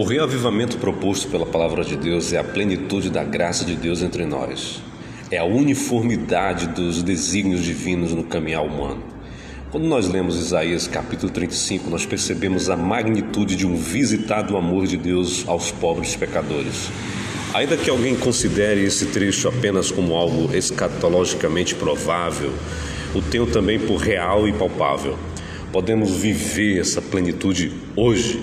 O reavivamento proposto pela palavra de Deus é a plenitude da graça de Deus entre nós. É a uniformidade dos desígnios divinos no caminhar humano. Quando nós lemos Isaías capítulo 35, nós percebemos a magnitude de um visitado amor de Deus aos pobres pecadores. Ainda que alguém considere esse trecho apenas como algo escatologicamente provável, o tenho também por real e palpável. Podemos viver essa plenitude hoje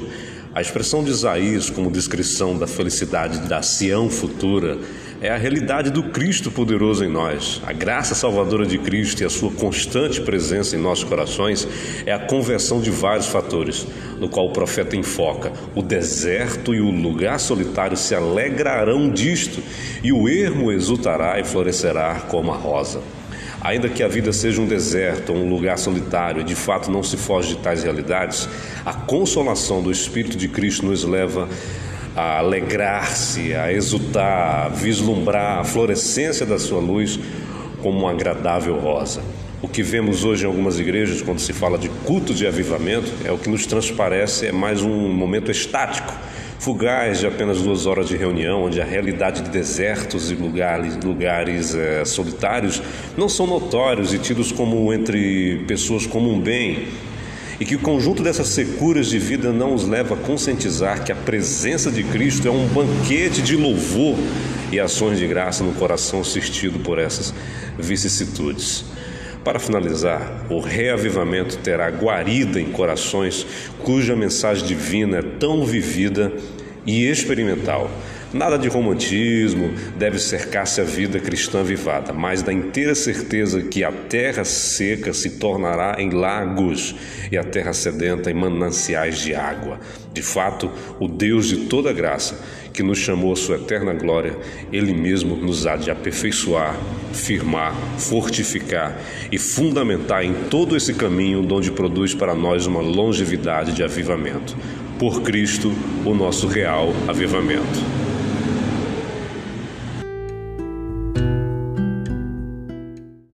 a expressão de Isaías como descrição da felicidade da Sião futura é a realidade do Cristo poderoso em nós. A graça salvadora de Cristo e a sua constante presença em nossos corações é a conversão de vários fatores, no qual o profeta enfoca. O deserto e o lugar solitário se alegrarão disto, e o ermo exultará e florescerá como a rosa. Ainda que a vida seja um deserto ou um lugar solitário e de fato não se foge de tais realidades, a consolação do Espírito de Cristo nos leva a alegrar-se, a exultar, a vislumbrar a florescência da sua luz como uma agradável rosa. O que vemos hoje em algumas igrejas, quando se fala de culto de avivamento, é o que nos transparece é mais um momento estático fugaz de apenas duas horas de reunião, onde a realidade de desertos e lugares, lugares é, solitários não são notórios e tidos como entre pessoas como um bem, e que o conjunto dessas securas de vida não os leva a conscientizar que a presença de Cristo é um banquete de louvor e ações de graça no coração assistido por essas vicissitudes. Para finalizar, o reavivamento terá guarida em corações cuja mensagem divina é tão vivida e experimental. Nada de romantismo deve cercar-se a vida cristã avivada, mas da inteira certeza que a terra seca se tornará em lagos e a terra sedenta em mananciais de água. De fato, o Deus de toda graça, que nos chamou à sua eterna glória, Ele mesmo nos há de aperfeiçoar, firmar, fortificar e fundamentar em todo esse caminho onde produz para nós uma longevidade de avivamento. Por Cristo, o nosso real avivamento.